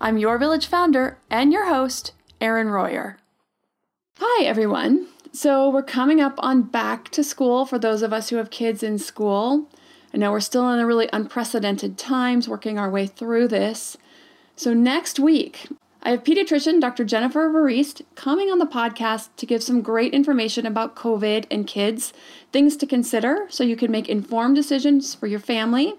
I'm your village founder and your host, Erin Royer. Hi, everyone. So, we're coming up on back to school for those of us who have kids in school. I know we're still in a really unprecedented times working our way through this. So, next week, I have pediatrician Dr. Jennifer Verist coming on the podcast to give some great information about COVID and kids, things to consider so you can make informed decisions for your family.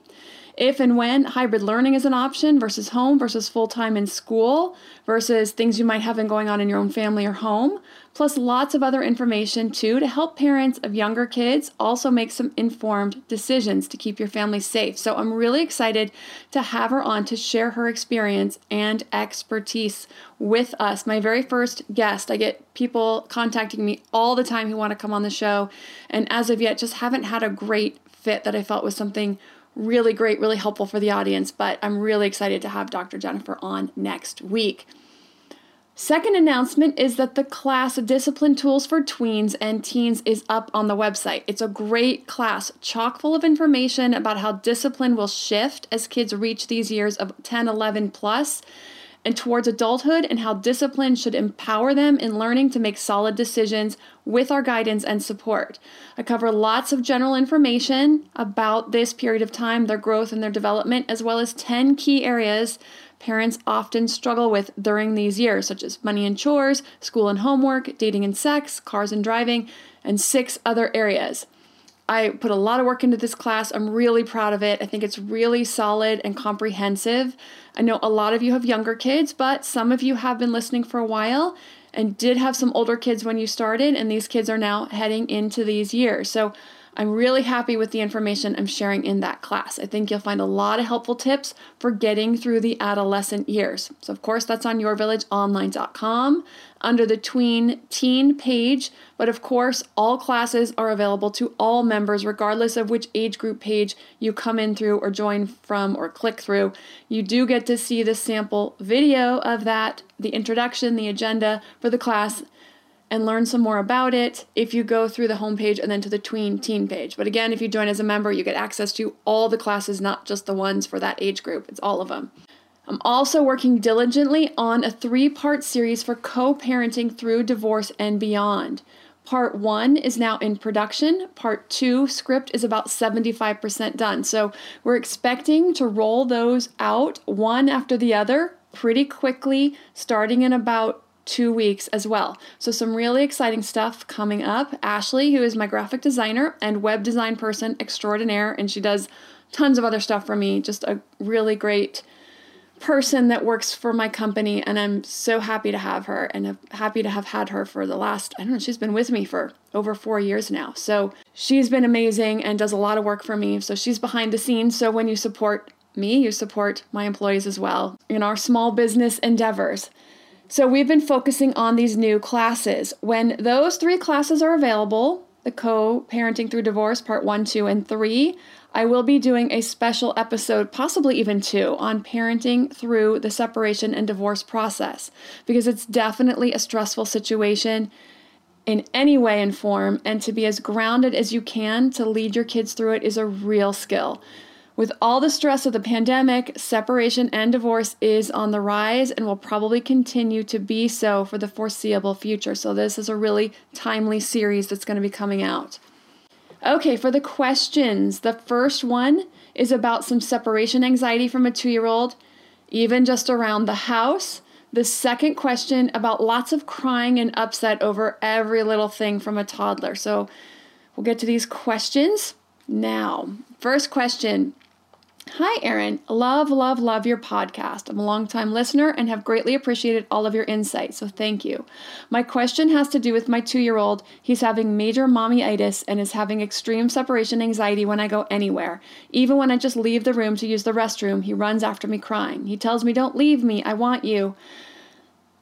If and when hybrid learning is an option versus home versus full time in school versus things you might have been going on in your own family or home, plus lots of other information too to help parents of younger kids also make some informed decisions to keep your family safe. So I'm really excited to have her on to share her experience and expertise with us. My very first guest, I get people contacting me all the time who want to come on the show, and as of yet, just haven't had a great fit that I felt was something really great, really helpful for the audience. But I'm really excited to have Dr. Jennifer on next week. Second announcement is that the class of Discipline Tools for Tweens and Teens is up on the website. It's a great class, chock full of information about how discipline will shift as kids reach these years of 10, 11 plus and towards adulthood and how discipline should empower them in learning to make solid decisions with our guidance and support. I cover lots of general information about this period of time, their growth and their development, as well as 10 key areas parents often struggle with during these years, such as money and chores, school and homework, dating and sex, cars and driving, and six other areas. I put a lot of work into this class. I'm really proud of it. I think it's really solid and comprehensive. I know a lot of you have younger kids, but some of you have been listening for a while and did have some older kids when you started, and these kids are now heading into these years. So I'm really happy with the information I'm sharing in that class. I think you'll find a lot of helpful tips for getting through the adolescent years. So, of course, that's on yourvillageonline.com under the tween teen page. But of course, all classes are available to all members, regardless of which age group page you come in through or join from or click through. You do get to see the sample video of that, the introduction, the agenda for the class and learn some more about it if you go through the homepage and then to the tween teen page. But again, if you join as a member, you get access to all the classes, not just the ones for that age group. It's all of them. I'm also working diligently on a three part series for co parenting through divorce and beyond. Part one is now in production. Part two script is about 75% done. So we're expecting to roll those out one after the other pretty quickly, starting in about two weeks as well. So, some really exciting stuff coming up. Ashley, who is my graphic designer and web design person extraordinaire, and she does tons of other stuff for me, just a really great person that works for my company and I'm so happy to have her and happy to have had her for the last I don't know she's been with me for over 4 years now. So she's been amazing and does a lot of work for me. So she's behind the scenes so when you support me, you support my employees as well in our small business endeavors. So we've been focusing on these new classes. When those three classes are available, the co parenting through divorce, part one, two, and three, I will be doing a special episode, possibly even two, on parenting through the separation and divorce process because it's definitely a stressful situation in any way and form. And to be as grounded as you can to lead your kids through it is a real skill. With all the stress of the pandemic, separation and divorce is on the rise and will probably continue to be so for the foreseeable future. So, this is a really timely series that's going to be coming out. Okay, for the questions, the first one is about some separation anxiety from a two year old, even just around the house. The second question about lots of crying and upset over every little thing from a toddler. So we'll get to these questions now. First question Hi, Erin. Love, love, love your podcast. I'm a longtime listener and have greatly appreciated all of your insights, so thank you. My question has to do with my two year old. He's having major mommyitis and is having extreme separation anxiety when I go anywhere. Even when I just leave the room to use the restroom, he runs after me crying. He tells me, Don't leave me, I want you.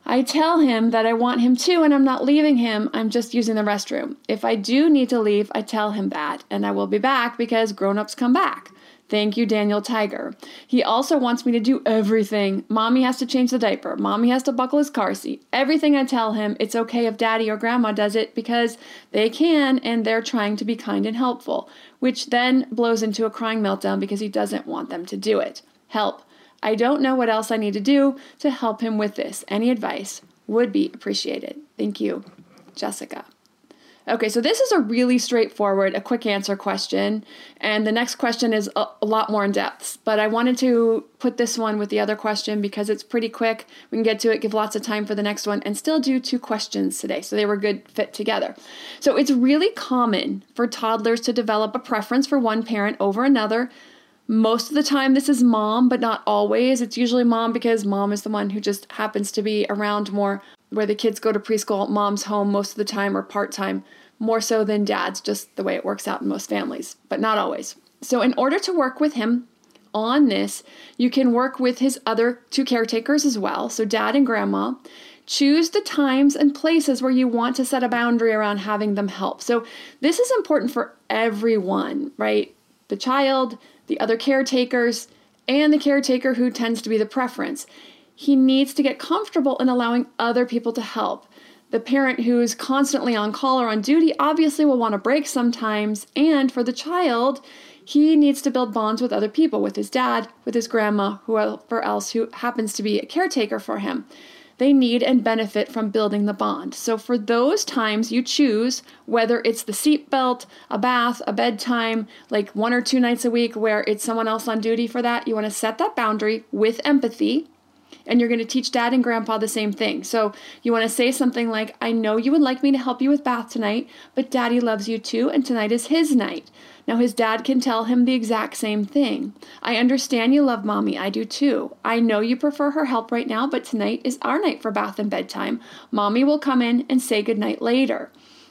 I tell him that I want him too and I'm not leaving him, I'm just using the restroom. If I do need to leave, I tell him that, and I will be back because grown ups come back. Thank you, Daniel Tiger. He also wants me to do everything. Mommy has to change the diaper. Mommy has to buckle his car seat. Everything I tell him, it's okay if daddy or grandma does it because they can and they're trying to be kind and helpful, which then blows into a crying meltdown because he doesn't want them to do it. Help. I don't know what else I need to do to help him with this. Any advice would be appreciated. Thank you, Jessica. Okay, so this is a really straightforward, a quick answer question. And the next question is a, a, lot more in depth. But I wanted to put this one with the other question because it's pretty quick. We can get to it, give lots of time for the next one, and still do two questions today. So they were good fit together. So it's really common for toddlers to develop a preference for one parent over another. Most of the time, this is mom, but not always. It's usually mom because mom is the one who just happens to be around more where the kids go to preschool, mom's home most of the time or part time, more so than dad's, just the way it works out in most families, but not always. So, in order to work with him on this, you can work with his other two caretakers as well, so dad and grandma. Choose the times and places where you want to set a boundary around having them help. So, this is important for everyone, right? The child, the other caretakers, and the caretaker who tends to be the preference he needs to get comfortable in allowing other people to help. The parent who's constantly on call or on duty obviously will want a break sometimes, and for the child, he needs to build bonds with other people, with his dad, with his grandma, whoever else who happens to be a caretaker for him. They need and benefit from building the bond. So, for those times you choose, whether it's the seatbelt, a bath, a bedtime, like one or two nights a week where it's someone else on duty for that, you want to set that boundary with empathy and you're going to teach dad and grandpa the same thing. So you want to say something like, I know you would like me to help you with bath tonight, but daddy loves you too, and tonight is his night. Now, his dad can tell him the exact same thing. I understand you love mommy. I do too. I know you prefer her help right now, but tonight is our night for bath and bedtime. Mommy will come in and say goodnight later.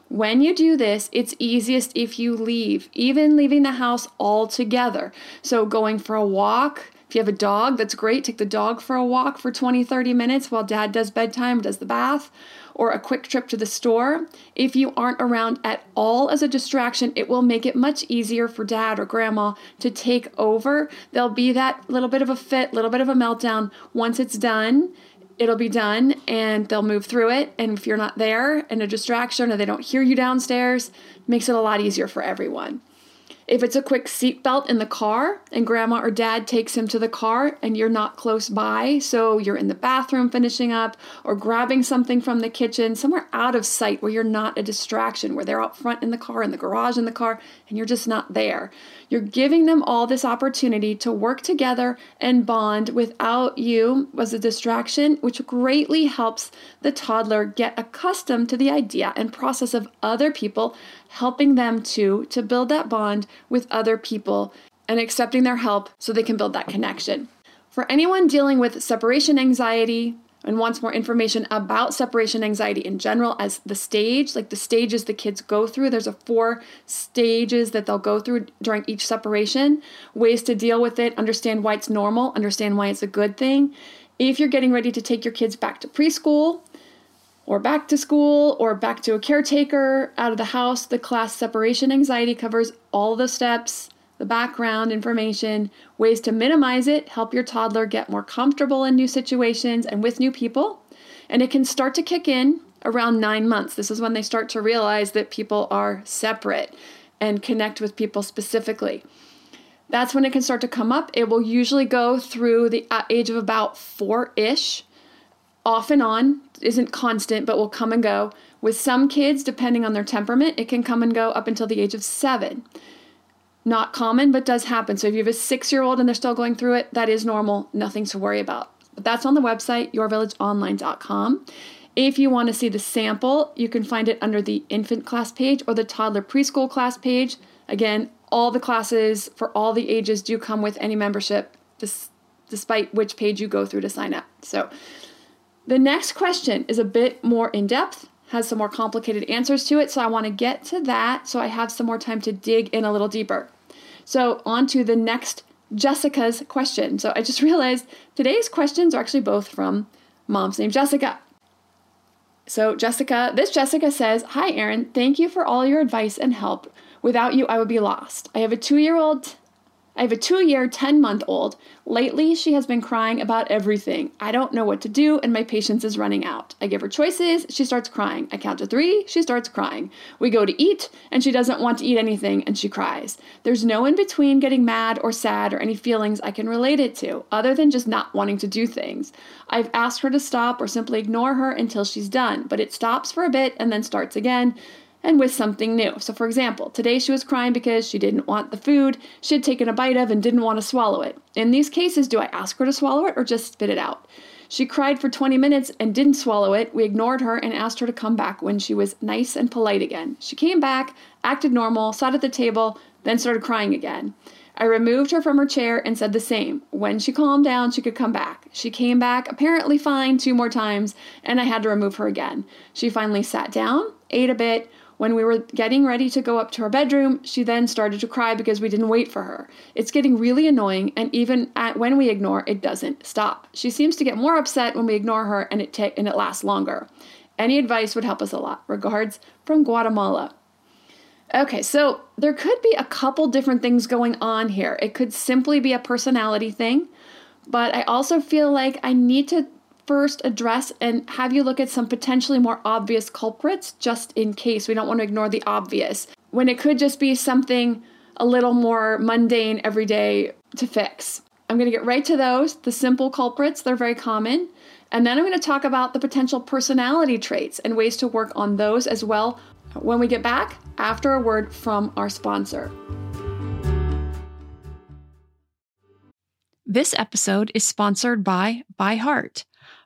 When you do this, it's easiest if you leave, even leaving the house altogether. So, going for a walk, if you have a dog, that's great. Take the dog for a walk for 20, 30 minutes while dad does bedtime, does the bath, or a quick trip to the store. If you aren't around at all as a distraction, it will make it much easier for dad or grandma to take over. There'll be that little bit of a fit, little bit of a meltdown. Once it's done, it'll be done and they'll move through it. And if you're not there and a distraction or they don't hear you downstairs, makes it a lot easier for everyone. If it's a quick seatbelt in the car and grandma or dad takes him to the car and you're not close by, so you're in the bathroom finishing up or grabbing something from the kitchen, somewhere out of sight where you're not a distraction, where they're out front in the car, in the garage in the car, and you're just not there. You're giving them all this opportunity to work together and bond without you as a distraction, which greatly helps the toddler get accustomed to the idea and process of other people helping them to to build that bond with other people and accepting their help so they can build that connection. For anyone dealing with separation anxiety, and wants more information about separation anxiety in general as the stage, like the stages the kids go through. There's a four stages that they'll go through during each separation, ways to deal with it, understand why it's normal, understand why it's a good thing. If you're getting ready to take your kids back to preschool, or back to school or back to a caretaker out of the house. The class separation anxiety covers all the steps, the background information, ways to minimize it, help your toddler get more comfortable in new situations and with new people. And it can start to kick in around nine months. This is when they start to realize that people are separate and connect with people specifically. That's when it can start to come up. It will usually go through the uh, age of about four ish off and on, isn't constant, but will come and go. With some kids, depending on their temperament, it can come and go up until the age of seven. Not common, but does happen. So if you have a six year old and they're still going through it, that is normal, nothing to worry about. But that's on the website, yourvillageonline.com. If you want to see the sample, you can find it under the infant class page or the toddler preschool class page. Again, all the classes for all the ages do come with any membership, despite which page you go through to sign up. So the next question is a bit more in depth, has some more complicated answers to it, so I want to get to that so I have some more time to dig in a little deeper. So, on to the next Jessica's question. So, I just realized today's questions are actually both from moms named Jessica. So, Jessica, this Jessica says, Hi, Erin. Thank you for all your advice and help. Without you, I would be lost. I have a two year old I have a two year, 10 month old. Lately, she has been crying about everything. I don't know what to do, and my patience is running out. I give her choices, she starts crying. I count to three, she starts crying. We go to eat, and she doesn't want to eat anything, and she cries. There's no in between getting mad or sad or any feelings I can relate it to, other than just not wanting to do things. I've asked her to stop or simply ignore her until she's done, but it stops for a bit and then starts again and with something new. So, for example, today she was crying because she didn't want the food she had taken a bite of and didn't want to swallow it. In these cases, do I ask her to swallow it or just spit it out? She cried for 20 minutes and didn't swallow it. We ignored her and asked her to come back when she was nice and polite again. She came back, acted normal, sat at the table, then started crying again. I removed her from her chair and said the same. When she calmed down, she could come back. She came back, apparently fine, two more times, and I had to remove her again. She finally sat down, ate a bit, when we were getting ready to go up to her bedroom, she then started to cry because we didn't wait for her. It's getting really annoying, and even at, when we ignore, it doesn't stop. She seems to get more upset when we ignore her, and it ta- and it lasts longer. Any advice would help us a lot. Regards from Guatemala. Okay, so there could be a couple different things going on here. It could simply be a personality thing, but I also feel like I need to first address and have you look at some potentially more obvious culprits just in case. We don't want to ignore the obvious when it could just be something a little more mundane every day to fix. I'm going to get right to those, the simple culprits, they're very common. And then I'm going to talk about the potential personality traits and ways to work on those as well when we get back after a word from our sponsor. This episode is sponsored by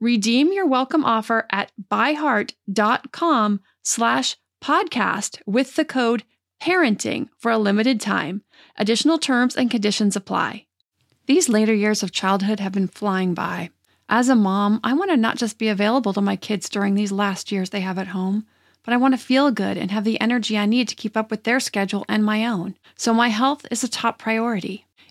Redeem your welcome offer at byheart.com slash podcast with the code parenting for a limited time. Additional terms and conditions apply. These later years of childhood have been flying by. As a mom, I want to not just be available to my kids during these last years they have at home, but I want to feel good and have the energy I need to keep up with their schedule and my own. So my health is a top priority.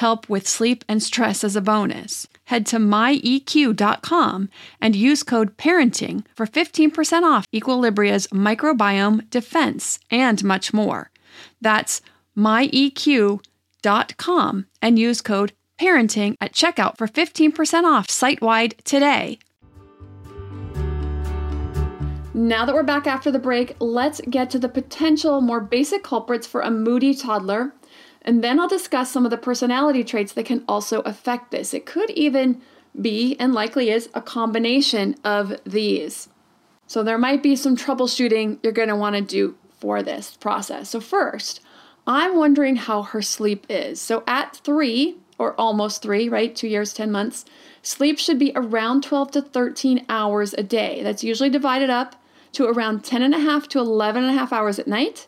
help with sleep and stress as a bonus. Head to myeq.com and use code PARENTING for 15% off Equilibria's microbiome defense and much more. That's myeq.com and use code PARENTING at checkout for 15% off site wide today. Now that we're back after the break, let's get to the potential more basic culprits for a moody toddler and then I'll discuss some of the personality traits that can also affect this. It could even be, and likely is, a combination of these. So there might be some troubleshooting you're going to want to do for this process. So, first, I'm wondering how her sleep is. So, at three, or almost three, right? Two years, 10 months, sleep should be around 12 to 13 hours a day. That's usually divided up to around 10 and a half to 11 and a half hours at night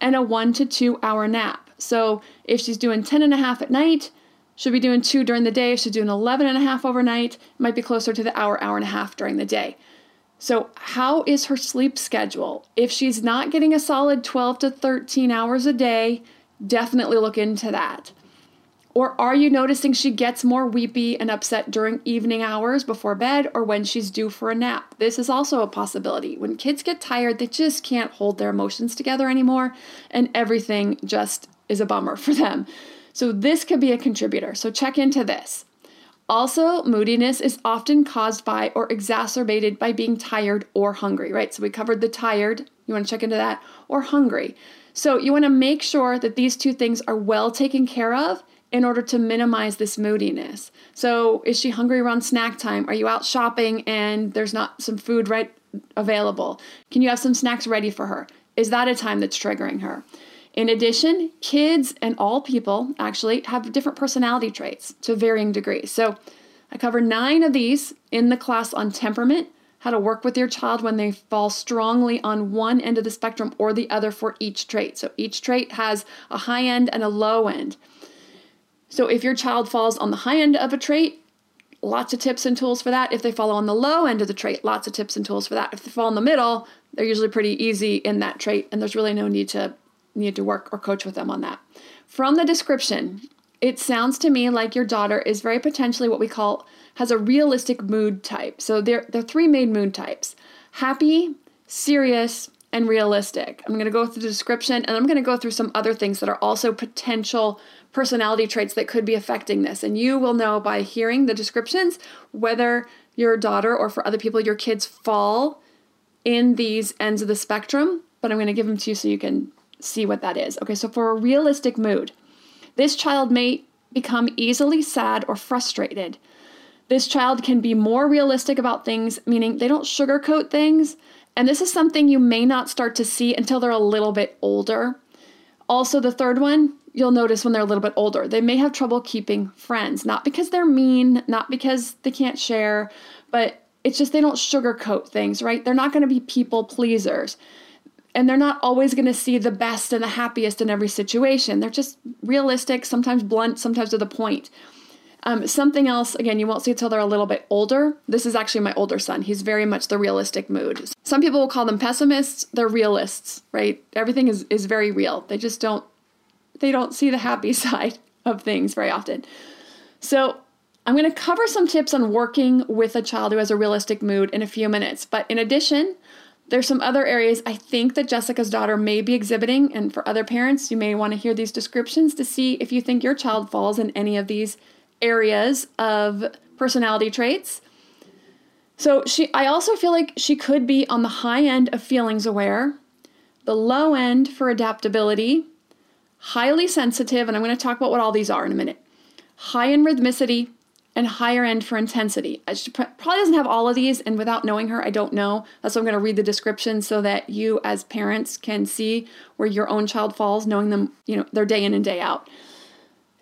and a one to two hour nap. So if she's doing 10 and a half at night, she'll be doing two during the day. If she's doing 11 and a half overnight, might be closer to the hour, hour and a half during the day. So, how is her sleep schedule? If she's not getting a solid 12 to 13 hours a day, definitely look into that. Or are you noticing she gets more weepy and upset during evening hours before bed or when she's due for a nap? This is also a possibility. When kids get tired, they just can't hold their emotions together anymore, and everything just is a bummer for them. So, this could be a contributor. So, check into this. Also, moodiness is often caused by or exacerbated by being tired or hungry, right? So, we covered the tired, you want to check into that, or hungry. So, you want to make sure that these two things are well taken care of in order to minimize this moodiness. So, is she hungry around snack time? Are you out shopping and there's not some food right available? Can you have some snacks ready for her? Is that a time that's triggering her? In addition, kids and all people actually have different personality traits to varying degrees. So, I cover nine of these in the class on temperament, how to work with your child when they fall strongly on one end of the spectrum or the other for each trait. So, each trait has a high end and a low end. So, if your child falls on the high end of a trait, lots of tips and tools for that. If they fall on the low end of the trait, lots of tips and tools for that. If they fall in the middle, they're usually pretty easy in that trait, and there's really no need to need to work or coach with them on that. From the description, it sounds to me like your daughter is very potentially what we call has a realistic mood type. So there, there are three main mood types happy, serious, and realistic. I'm going to go through the description and I'm going to go through some other things that are also potential personality traits that could be affecting this. And you will know by hearing the descriptions whether your daughter or for other people, your kids fall in these ends of the spectrum. But I'm going to give them to you so you can see what that is. Okay, so for a realistic mood, this child may become easily sad or frustrated. This child can be more realistic about things, meaning they don't sugarcoat things. And this is something you may not start to see until they're a little bit older. Also, the third one, you'll notice when they're a little bit older, they may have trouble keeping friends. Not because they're mean, not because they can't share, but it's just they don't sugarcoat things, right? They're not going to be people pleasers and they're not always going to see the best and the happiest in every situation. They're just realistic, sometimes blunt, sometimes to the point. Um, something else, again, you won't see until they're a little bit older. This is actually my older son. He's very much the realistic mood. Some people will call them pessimists. They're realists, right? Everything is, is very real. They just don't they don't see the happy side of things very often. So I'm going to cover some tips on working with a child who has a realistic mood in a few minutes. But in addition, there's some other areas I think that Jessica's daughter may be exhibiting, and for other parents, you may want to hear these descriptions to see if you think your child falls in any of these areas of personality traits. So she I also feel like she could be on the high end of feelings aware, the low end for adaptability, highly sensitive, and I'm going to talk about what all these are in a minute. High in rhythmicity and higher end for intensity. She probably doesn't have all of these, and without knowing her, I don't know. That's why I'm going to read the description so that you, as parents, can see where your own child falls, knowing them, you know, their day in and day out.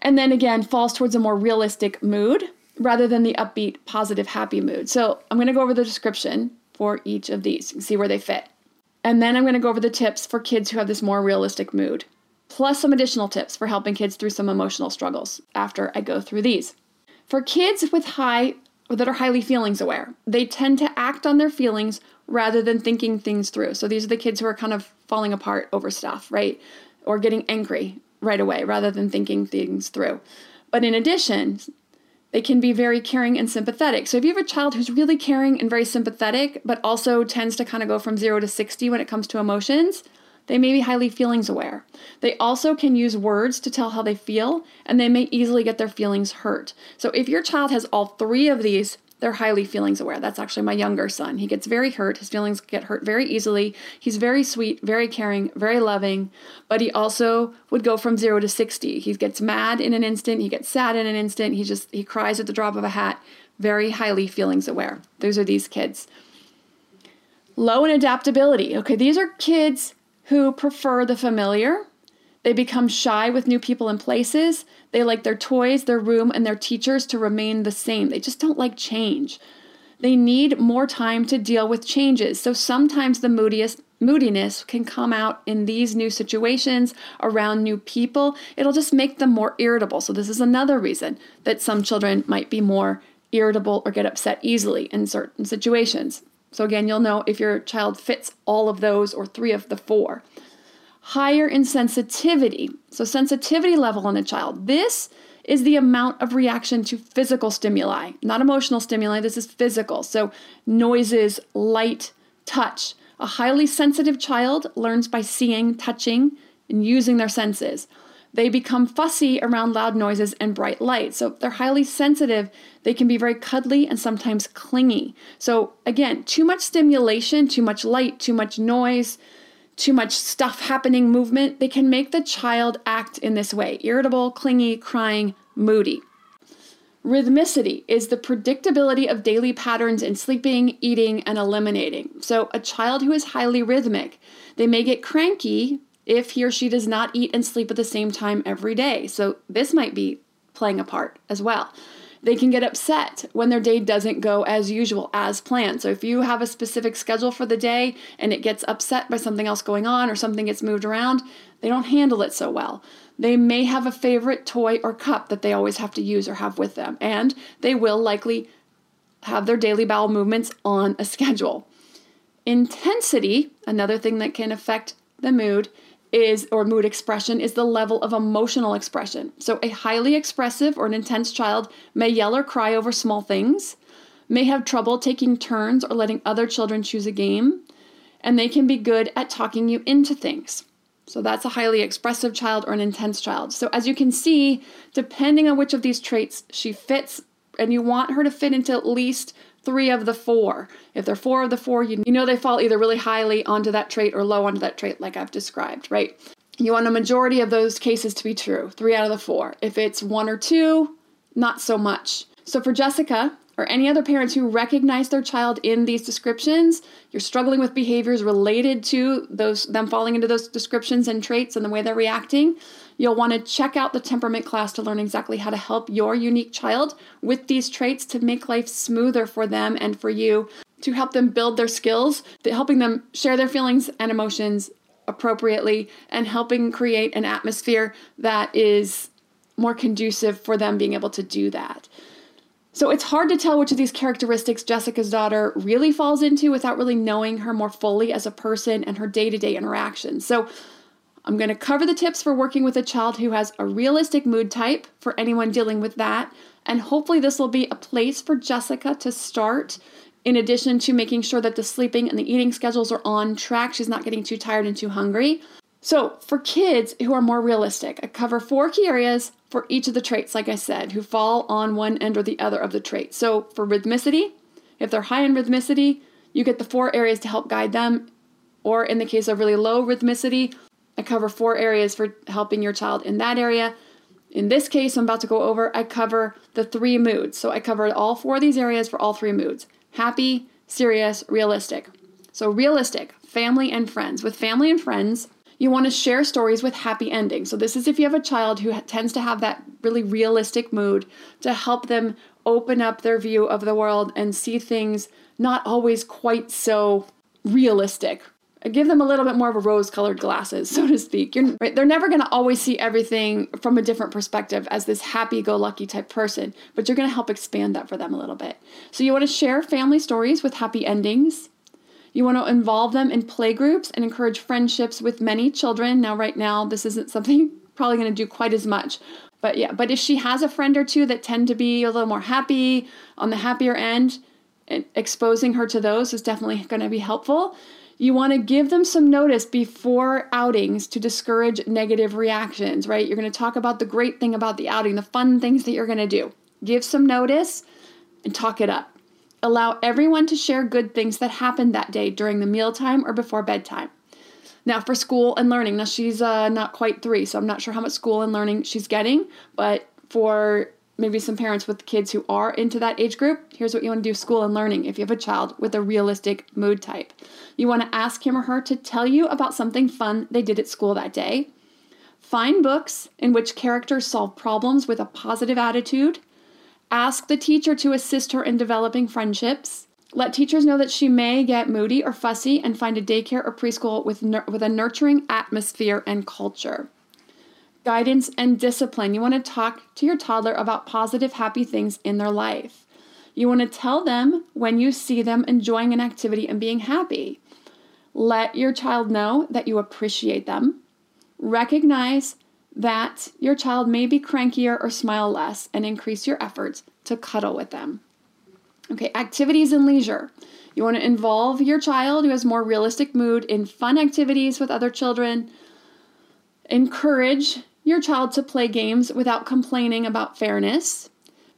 And then again, falls towards a more realistic mood rather than the upbeat, positive, happy mood. So I'm going to go over the description for each of these and see where they fit. And then I'm going to go over the tips for kids who have this more realistic mood, plus some additional tips for helping kids through some emotional struggles after I go through these. For kids with high that are highly feelings aware, they tend to act on their feelings rather than thinking things through. So these are the kids who are kind of falling apart over stuff, right? Or getting angry right away rather than thinking things through. But in addition, they can be very caring and sympathetic. So if you have a child who's really caring and very sympathetic, but also tends to kind of go from zero to 60 when it comes to emotions, they may be highly feelings aware. They also can use words to tell how they feel, and they may easily get their feelings hurt. So if your child has all three of these, they're highly feelings aware. That's actually my younger son. He gets very hurt. His feelings get hurt very easily. He's very sweet, very caring, very loving, but he also would go from 0 to 60. He gets mad in an instant, he gets sad in an instant. He just he cries at the drop of a hat. Very highly feelings aware. Those are these kids. Low in adaptability. Okay, these are kids who prefer the familiar. They become shy with new people and places. They like their toys, their room, and their teachers to remain the same. They just don't like change. They need more time to deal with changes. So sometimes the moodiest moodiness can come out in these new situations around new people. It'll just make them more irritable. So this is another reason that some children might be more irritable or get upset easily in certain situations. So, again, you'll know if your child fits all of those or three of the four. Higher in sensitivity. So, sensitivity level in a child. This is the amount of reaction to physical stimuli, not emotional stimuli. This is physical. So, noises, light, touch. A highly sensitive child learns by seeing, touching, and using their senses. They become fussy around loud noises and bright light. So they're highly sensitive. They can be very cuddly and sometimes clingy. So, again, too much stimulation, too much light, too much noise, too much stuff happening, movement, they can make the child act in this way irritable, clingy, crying, moody. Rhythmicity is the predictability of daily patterns in sleeping, eating, and eliminating. So, a child who is highly rhythmic, they may get cranky if he or she does not eat and sleep at the same time every day. So this might be playing a part as well. They can get upset when their day doesn't go as usual, as planned. So if you have a specific schedule for the day and it gets upset by something else going on or something gets moved around, they don't handle it so well. They may have a favorite toy or cup that they always have to use or have with them, and they will likely have their daily bowel movements on a schedule. Intensity, another thing that can affect the mood, is or mood expression is the level of emotional expression. So a highly expressive or an intense child may yell or cry over small things, may have trouble taking turns or letting other children choose a game, and they can be good at talking you into things. So that's a highly expressive child or an intense child. So as you can see, depending on which of these traits she fits and you want her to fit into at least three of the four. If they're four of the four, you, you know they fall either really highly onto that trait or low onto that trait, like I've described, right? You want a majority of those cases to be true, three out of the four. If it's one or two, not so much. So for Jessica, or any other parents who recognize their child in these descriptions, you're struggling with behaviors related to those them falling into those descriptions and traits and the way they're reacting, You'll want to check out the temperament class to learn exactly how to help your unique child with these traits to make life smoother for them and for you, to help them build their skills, helping them share their feelings and emotions appropriately, and helping create an atmosphere that is more conducive for them being able to do that. So it's hard to tell which of these characteristics Jessica's daughter really falls into without really knowing her more fully as a person and her day to day interactions. So I'm going to cover the tips for working with a child who has a realistic mood type for anyone dealing with that. And hopefully, this will be a place for Jessica to start, in addition to making sure that the sleeping and the eating schedules are on track. She's not getting too tired and too hungry. So, for kids who are more realistic, I cover four key areas for each of the traits, like I said, who fall on one end or the other of the trait. So, for rhythmicity, if they're high in rhythmicity, you get the four areas to help guide them. Or in the case of really low rhythmicity, I cover four areas for helping your child in that area. In this case, I'm about to go over, I cover the three moods. So I cover all four of these areas for all three moods happy, serious, realistic. So, realistic, family and friends. With family and friends, you want to share stories with happy endings. So, this is if you have a child who tends to have that really realistic mood to help them open up their view of the world and see things not always quite so realistic. Give them a little bit more of a rose-colored glasses, so to speak. You're, right? They're never going to always see everything from a different perspective as this happy-go-lucky type person, but you're going to help expand that for them a little bit. So you want to share family stories with happy endings. You want to involve them in play groups and encourage friendships with many children. Now, right now, this isn't something probably going to do quite as much. But yeah, but if she has a friend or two that tend to be a little more happy on the happier end, exposing her to those is definitely going to be helpful. You want to give them some notice before outings to discourage negative reactions, right? You're going to talk about the great thing about the outing, the fun things that you're going to do. Give some notice and talk it up. Allow everyone to share good things that happened that day during the mealtime or before bedtime. Now, for school and learning, now she's uh, not quite three, so I'm not sure how much school and learning she's getting, but for maybe some parents with kids who are into that age group, here's what you want to do school and learning if you have a child with a realistic mood type. You want to ask him or her to tell you about something fun they did at school that day. Find books in which characters solve problems with a positive attitude. Ask the teacher to assist her in developing friendships. Let teachers know that she may get moody or fussy and find a daycare or preschool with, with a nurturing atmosphere and culture guidance, and discipline. You want to talk to your toddler about positive, happy things in their life. You want to tell them when you see them enjoying an activity and being happy. Let your child know that you appreciate them. Recognize that your child may be crankier or smile less and increase your efforts to cuddle with them. Okay, activities and leisure. You want to involve your child who has more realistic mood in fun activities with other children. Encourage your child to play games without complaining about fairness.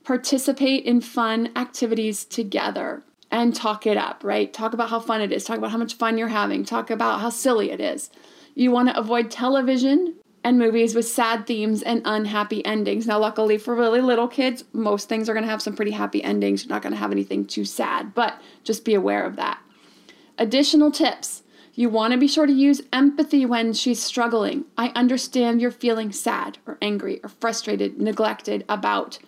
Participate in fun activities together and talk it up, right? Talk about how fun it is. Talk about how much fun you're having. Talk about how silly it is. You want to avoid television and movies with sad themes and unhappy endings. Now, luckily for really little kids, most things are going to have some pretty happy endings. You're not going to have anything too sad, but just be aware of that. Additional tips you want to be sure to use empathy when she's struggling. I understand you're feeling sad or angry or frustrated, neglected about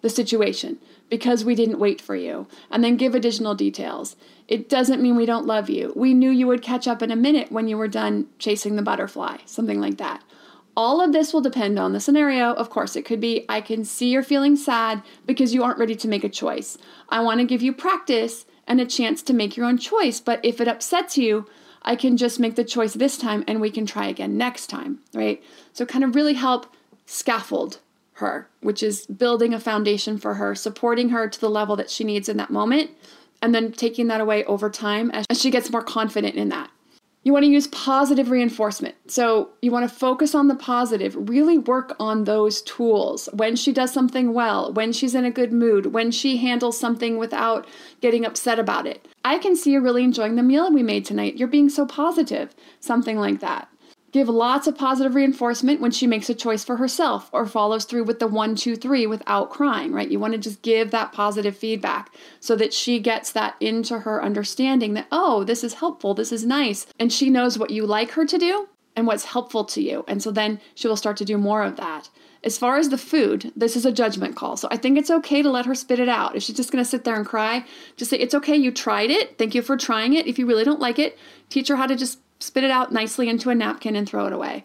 the situation because we didn't wait for you. And then give additional details. It doesn't mean we don't love you. We knew you would catch up in a minute when you were done chasing the butterfly, something like that. All of this will depend on the scenario. Of course, it could be I can see you're feeling sad because you aren't ready to make a choice. I want to give you practice and a chance to make your own choice, but if it upsets you, I can just make the choice this time and we can try again next time, right? So, kind of really help scaffold her, which is building a foundation for her, supporting her to the level that she needs in that moment, and then taking that away over time as she gets more confident in that. You want to use positive reinforcement. So you want to focus on the positive, really work on those tools. When she does something well, when she's in a good mood, when she handles something without getting upset about it. I can see you really enjoying the meal we made tonight. You're being so positive. Something like that. Give lots of positive reinforcement when she makes a choice for herself or follows through with the one, two, three without crying, right? You want to just give that positive feedback so that she gets that into her understanding that, oh, this is helpful, this is nice. And she knows what you like her to do and what's helpful to you. And so then she will start to do more of that. As far as the food, this is a judgment call. So I think it's okay to let her spit it out. If she's just going to sit there and cry, just say, It's okay, you tried it. Thank you for trying it. If you really don't like it, teach her how to just spit it out nicely into a napkin and throw it away.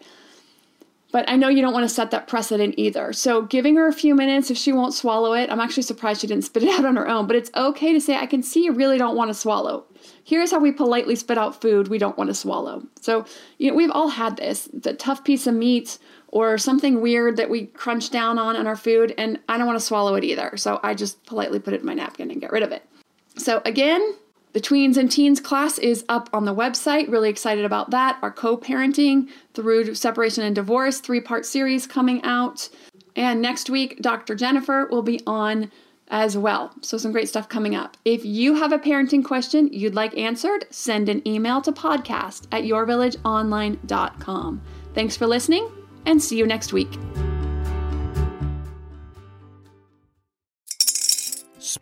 But I know you don't want to set that precedent either. So, giving her a few minutes if she won't swallow it, I'm actually surprised she didn't spit it out on her own, but it's okay to say, I can see you really don't want to swallow. Here's how we politely spit out food we don't want to swallow. So, you know, we've all had this the tough piece of meat or something weird that we crunch down on in our food, and I don't want to swallow it either. So, I just politely put it in my napkin and get rid of it. So, again, the tweens and teens class is up on the website. Really excited about that. Our co parenting through separation and divorce three part series coming out. And next week, Dr. Jennifer will be on as well. So, some great stuff coming up. If you have a parenting question you'd like answered, send an email to podcast at yourvillageonline.com. Thanks for listening and see you next week.